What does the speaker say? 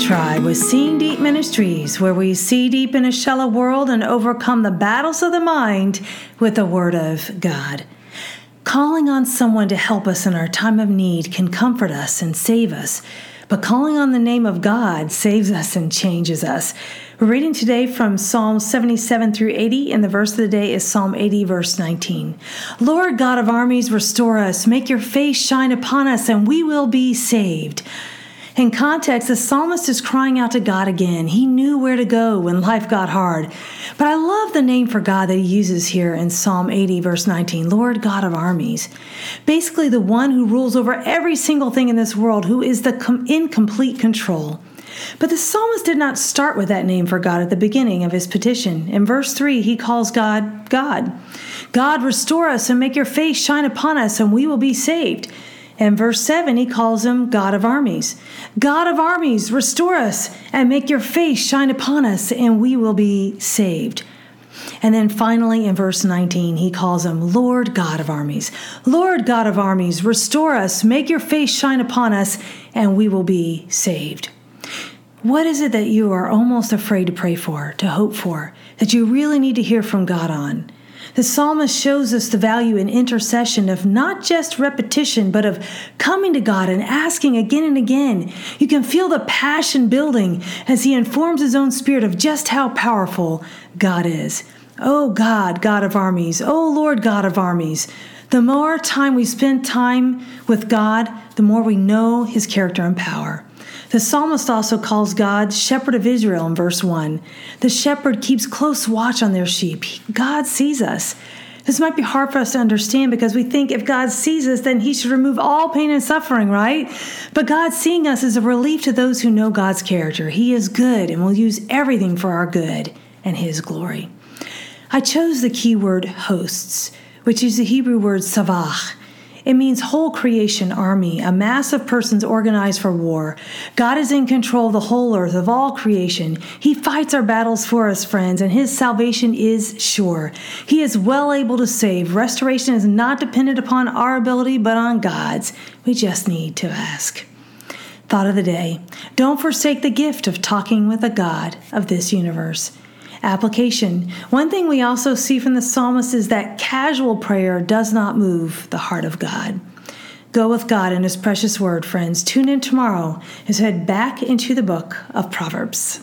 Tribe with Seeing Deep Ministries, where we see deep in a shallow world and overcome the battles of the mind with the Word of God. Calling on someone to help us in our time of need can comfort us and save us, but calling on the name of God saves us and changes us. We're reading today from Psalm 77 through 80, and the verse of the day is Psalm 80, verse 19. Lord God of armies, restore us, make your face shine upon us, and we will be saved. In context, the psalmist is crying out to God again. He knew where to go when life got hard. But I love the name for God that he uses here in Psalm 80, verse 19 Lord God of armies. Basically, the one who rules over every single thing in this world, who is the com- in complete control. But the psalmist did not start with that name for God at the beginning of his petition. In verse 3, he calls God God. God, restore us and make your face shine upon us, and we will be saved. And verse 7, he calls him God of armies. God of armies, restore us and make your face shine upon us, and we will be saved. And then finally in verse 19, he calls him Lord God of armies. Lord God of armies, restore us, make your face shine upon us, and we will be saved. What is it that you are almost afraid to pray for, to hope for, that you really need to hear from God on? The psalmist shows us the value in intercession of not just repetition, but of coming to God and asking again and again. You can feel the passion building as he informs his own spirit of just how powerful God is. Oh God, God of armies. Oh Lord, God of armies. The more time we spend time with God, the more we know his character and power. The psalmist also calls God shepherd of Israel in verse 1. The shepherd keeps close watch on their sheep. God sees us. This might be hard for us to understand because we think if God sees us, then he should remove all pain and suffering, right? But God seeing us is a relief to those who know God's character. He is good and will use everything for our good and his glory. I chose the keyword hosts, which is the Hebrew word savach. It means whole creation army, a mass of persons organized for war. God is in control of the whole earth, of all creation. He fights our battles for us, friends, and his salvation is sure. He is well able to save. Restoration is not dependent upon our ability, but on God's. We just need to ask. Thought of the day Don't forsake the gift of talking with the God of this universe. Application. One thing we also see from the psalmist is that casual prayer does not move the heart of God. Go with God and His precious word, friends. Tune in tomorrow as we head back into the book of Proverbs.